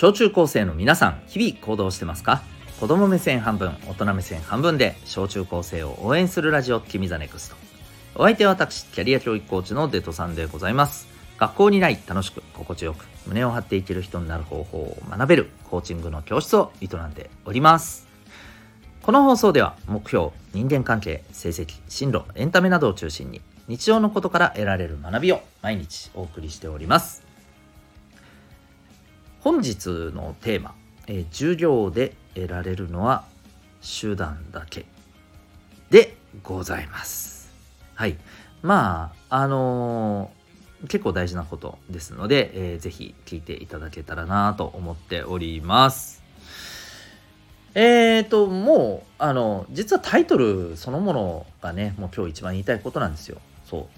小中高生の皆さん日々行動してますか？子供目線半分大人目線半分で小中高生を応援するラジオ君 the NEXT。お相手は私キャリア教育コーチのデトさんでございます。学校にない楽しく心地よく胸を張って生きる人になる方法を学べるコーチングの教室を営んでおります。この放送では目標人間関係成績進路エンタメなどを中心に日常のことから得られる学びを毎日お送りしております。本日のテーマ、えー、授業で得られるのは手段だけでございます。はい。まああのー、結構大事なことですので、えー、ぜひ聞いていただけたらなと思っております。えーともうあの実はタイトルそのものがねもう今日一番言いたいことなんですよ。そ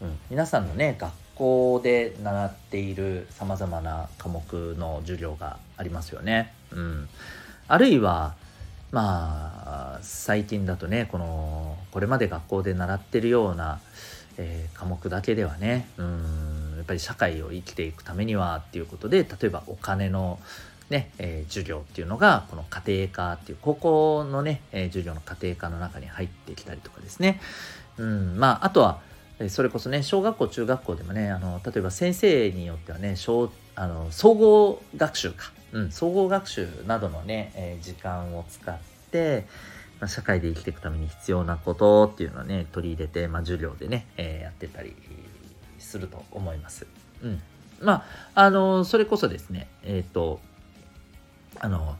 う、うん、皆さんのね学校で習っているさまざまな科目の授業がありますよね。うん、あるいはまあ最近だとねこのこれまで学校で習ってるような、えー、科目だけではねうんやっぱり社会を生きていくためにはっていうことで例えばお金のね、えー、授業っていうのがこの家庭科っていう高校のね、えー、授業の家庭科の中に入ってきたりとかですねうんまああとはそれこそね小学校中学校でもねあの例えば先生によってはね小あの総合学習か、うん、総合学習などのね、えー、時間を使って、まあ、社会で生きていくために必要なことっていうのをね取り入れて、まあ、授業でね、えー、やってたりすると思います。うん、まああのそれこそですねえっ、ー、とあの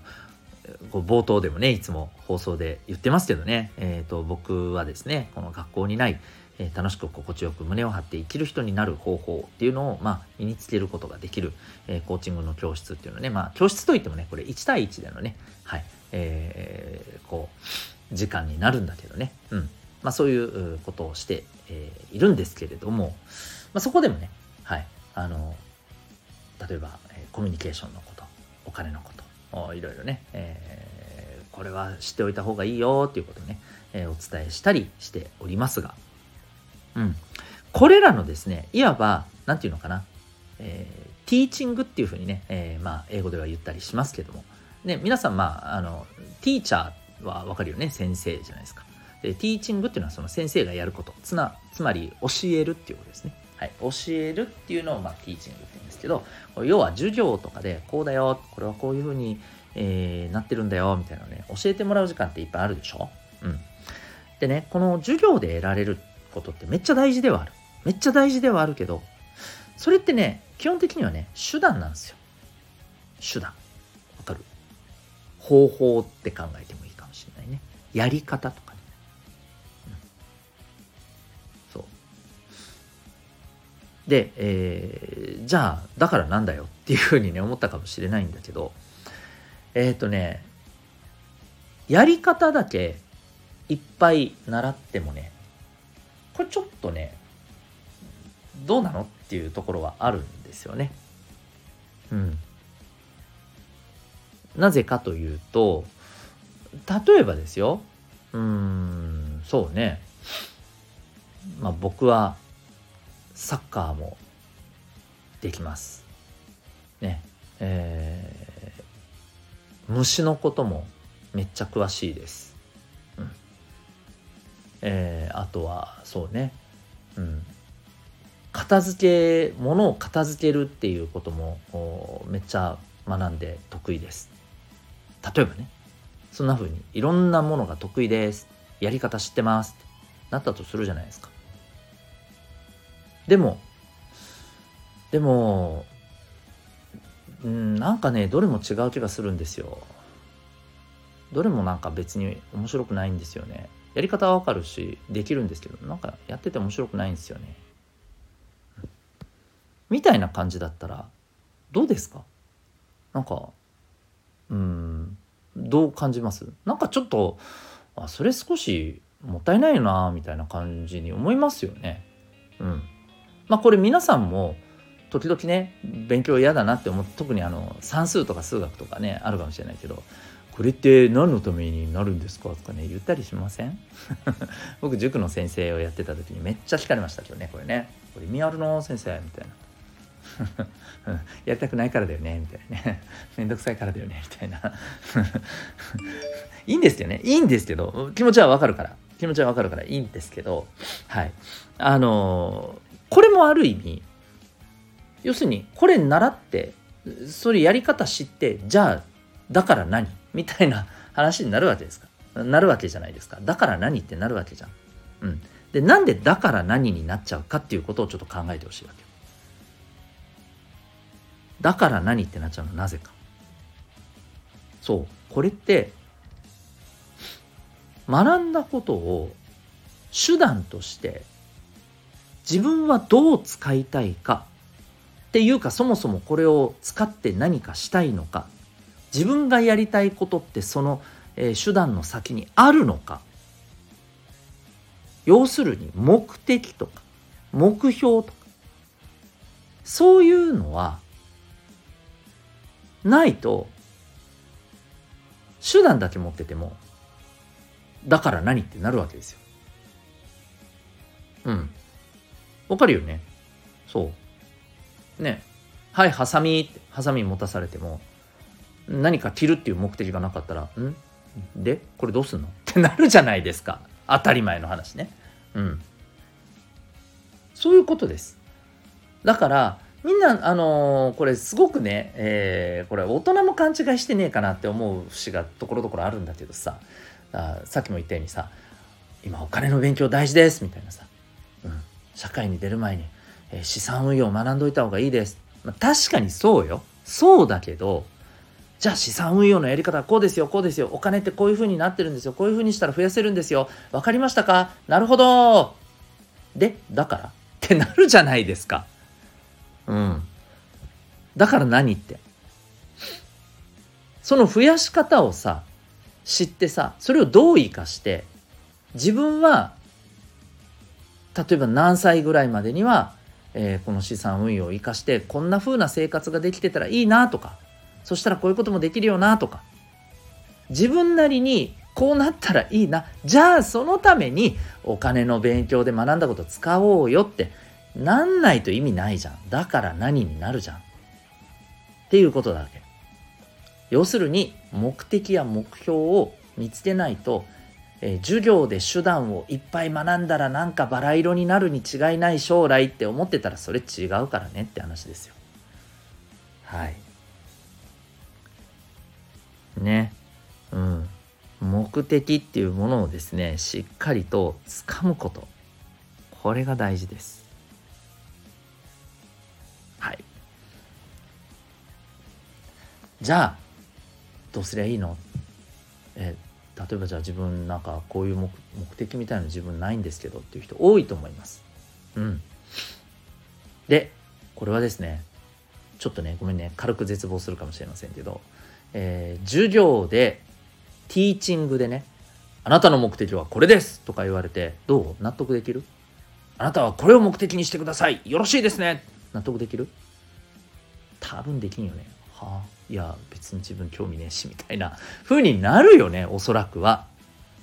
冒頭でもねいつも放送で言ってますけどね、えーと、僕はですねこの学校にない、え、楽しく心地よく胸を張って生きる人になる方法っていうのを、まあ、身につけることができる、え、コーチングの教室っていうのね、まあ、教室といってもねこれ1対1でのね、はいえー、こう時間になるんだけどね、うん。まあ、そういうことをして、えー、いるんですけれども、まあ、そこでもね、はい、あの例えば、え、コミュニケーションのことお金のこといろいろね、えー、これは知っておいた方がいいよっていうことをね、え、お伝えしたりしておりますが、うん、これらのですねいわば何て言うのかな、えー、ティーチングっていうふうにね、えー、まあ英語では言ったりしますけども、ね、皆さんまああのティーチャーは分かるよね先生じゃないですか。でティーチングっていうのはその先生がやること。つなつまり教えるっていうことですね。はい、教えるっていうのを、まあ、ティーチングって言うんですけど要は授業とかでこうだよこれはこういうふうに、えー、なってるんだよみたいなね教えてもらう時間っていっぱいあるでしょ、うん、でねこの授業で得られることってめっちゃ大事ではある。めっちゃ大事ではあるけどそれってね基本的にはね手段なんですよ。手段。わかる？方法って考えてもいいかもしれないね。やり方とかね、うん、そう。で、えー、じゃあだからなんだよっていうふうにね思ったかもしれないんだけどえっ、ー、とねやり方だけいっぱい習ってもねこれちょっとねどうなのっていうところはあるんですよね。うん。なぜかというと例えばですようんそうねまあ僕はサッカーもできます。ね。えー、虫のこともめっちゃ詳しいです。えー、あとは、そうね。うん。片付け、物を片付けるっていうこともめっちゃ学んで得意です。例えばね。そんな風にいろんなものが得意です。やり方知ってますってなったとするじゃないですか。でも、でも、うん、なんかね、どれも違う気がするんですよ。どれもなんか別に面白くないんですよね。やり方はわかるし、できるんですけど、なんかやってて面白くないんですよね。みたいな感じだったら、どうですか？なんか、うん、どう感じます？なんかちょっと、あ、それ少しもったいないな、みたいな感じに思いますよね。うん。まあこれ皆さんも時々ね勉強嫌だなって思って特にあの算数とか数学とかねあるかもしれないけどこれって何のためになるんですかとかね言ったりしません？僕塾の先生をやってた時にめっちゃ聞かれましたけどね。これねこれ意味あるの先生みたいな。やりたくないからだよねみたいなね。めんどくさいからだよねみたいな。いいんですよね。いいんですけど気持ちはわかるから。気持ちはわかるからいいんですけどはい。あのこれもある意味要するにこれ習ってそれやり方知ってじゃあだから何？みたいな話になるわけですか？なるわけじゃないですかだから何ってなるわけじゃん。うん、でなんでだから何になっちゃうかっていうことをちょっと考えてほしいわけ。だから何ってなっちゃうの？なぜか。そうこれって学んだことを手段として自分はどう使いたいかっていうかそもそもこれを使って何かしたいのか自分がやりたいことってその、えー、手段の先にあるのか要するに目的とか目標とかそういうのはないと手段だけ持っててもだから何ってなるわけですよ。うん。わかるよね？そう。ね。はい、ハサミって、ハサミ持たされても、何か切るっていう目的がなかったら、ん？で、これどうすんの？ってなるじゃないですか。当たり前の話ね。うん。そういうことです。だから、みんな、あのー、これすごくね、えー、これ大人も勘違いしてねえかなって思う節がところどころあるんだけどさ、あさっきも言ったようにさ今お金の勉強大事ですみたいなさ、うん、社会に出る前に、えー、資産運用を学んどいた方がいいです、まあ、確かにそうよそうだけどじゃあ資産運用のやり方はこうですよこうですよ。お金ってこういう風になってるんですよ。こういう風にしたら増やせるんですよ。分かりましたか？なるほど。でだから？ってなるじゃないですか。うん。だから何って？その増やし方をさ知ってさそれをどう生かして自分は例えば何歳ぐらいまでには、えー、この資産運用を生かしてこんな風な生活ができてたらいいなとかそしたらこういうこともできるよなとか。自分なりにこうなったらいいな。じゃあそのためにお金の勉強で学んだこと使おうよって。なんないと意味ないじゃん。だから何になるじゃん。っていうことだけ。要するに目的や目標を見つけないと、えー、授業で手段をいっぱい学んだらなんかバラ色になるに違いない将来って思ってたらそれ違うからねって話ですよ。はい。ね。うん。目的っていうものをですねしっかりとつかむことこれが大事です。はい。じゃあどうすりゃいいの？え例えばじゃあ自分なんかこういう目的みたいな自分ないんですけどっていう人多いと思います。うん。で、これはですね、ちょっとね、ごめんね、軽く絶望するかもしれませんけど、えー、授業で、ティーチングでね、あなたの目的はこれですとか言われて、どう？納得できる？あなたはこれを目的にしてください。よろしいですね。納得できる？多分できんよね。はあ？いや別に自分興味ねえしみたいな。風になるよねおそらくは。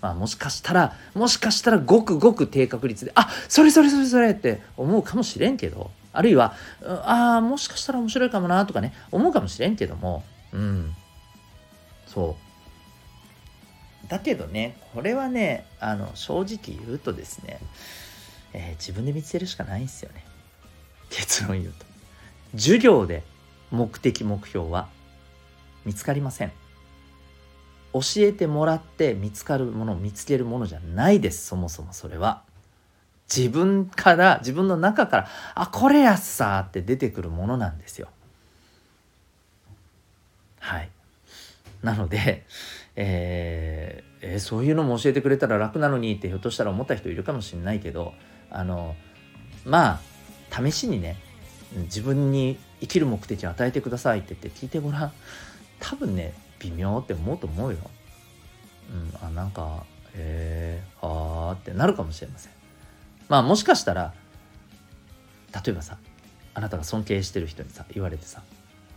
まあ、もしかしたらもしかしたらごくごく低確率であそれそれそれそれって思うかもしれんけど。あるいはああもしかしたら面白いかもなとかね思うかもしれんけども。うん。そう。だけどねこれはねあの正直言うとですね、えー、自分で見つけるしかないんですよね。結論言うと。授業で目的目標は見つかりません。教えてもらって見つかるもの見つけるものじゃないです。そもそもそれは。自分から自分の中からあこれやっさって出てくるものなんですよ。はい。なので、えー、えー、そういうのも教えてくれたら楽なのにってひょっとしたら思った人いるかもしれないけどあのまあ試しにね自分に生きる目的を与えてくださいって言って聞いてごらん多分ね微妙って思うと思うよ。うん、あなんかへえはあってなるかもしれません。まあもしかしたら例えばさあなたが尊敬してる人にさ言われてさ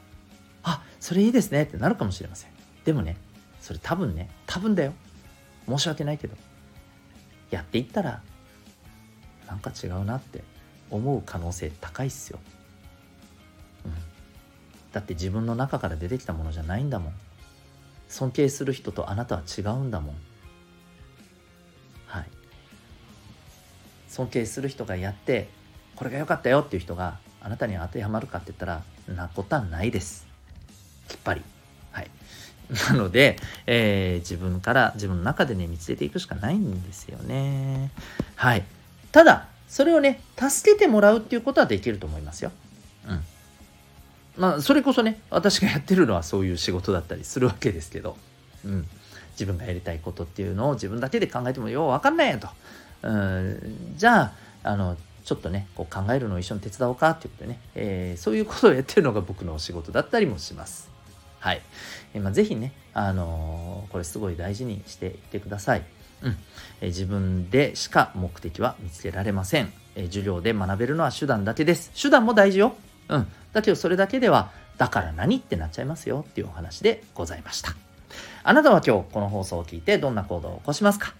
「あそれいいですね」ってなるかもしれません。でもねそれ多分ね多分だよ。申し訳ないけどやっていったらなんか違うなって思う可能性高いっすよ。うん。だって自分の中から出てきたものじゃないんだもん。尊敬する人とあなたは違うんだもん。はい。尊敬する人がやってこれが良かったよっていう人があなたに当てはまるかって言ったらなことはないです。きっぱり。なので、えー、自分から自分の中でね見つけていくしかないんですよね。はい。ただそれをね助けてもらうっていうことはできると思いますよ。うん。まあ、それこそね、私がやってるのはそういう仕事だったりするわけですけど、うん。自分がやりたいことっていうのを自分だけで考えてもようわかんないよと。うん、じゃあ、あの、ちょっとね、こう考えるのを一緒に手伝おうかっていうことでね、えー、そういうことをやってるのが僕のお仕事だったりもします。はい。え、まあ、ぜひね、あのー、これすごい大事にしていってください。うん、え、自分でしか目的は見つけられません、え、授業で学べるのは手段だけです。手段も大事よ。うん。だけどそれだけでは、だから何ってなっちゃいますよっていうお話でございました。あなたは今日この放送を聞いてどんな行動を起こしますか？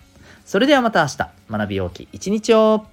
それではまた明日、学びようき一日を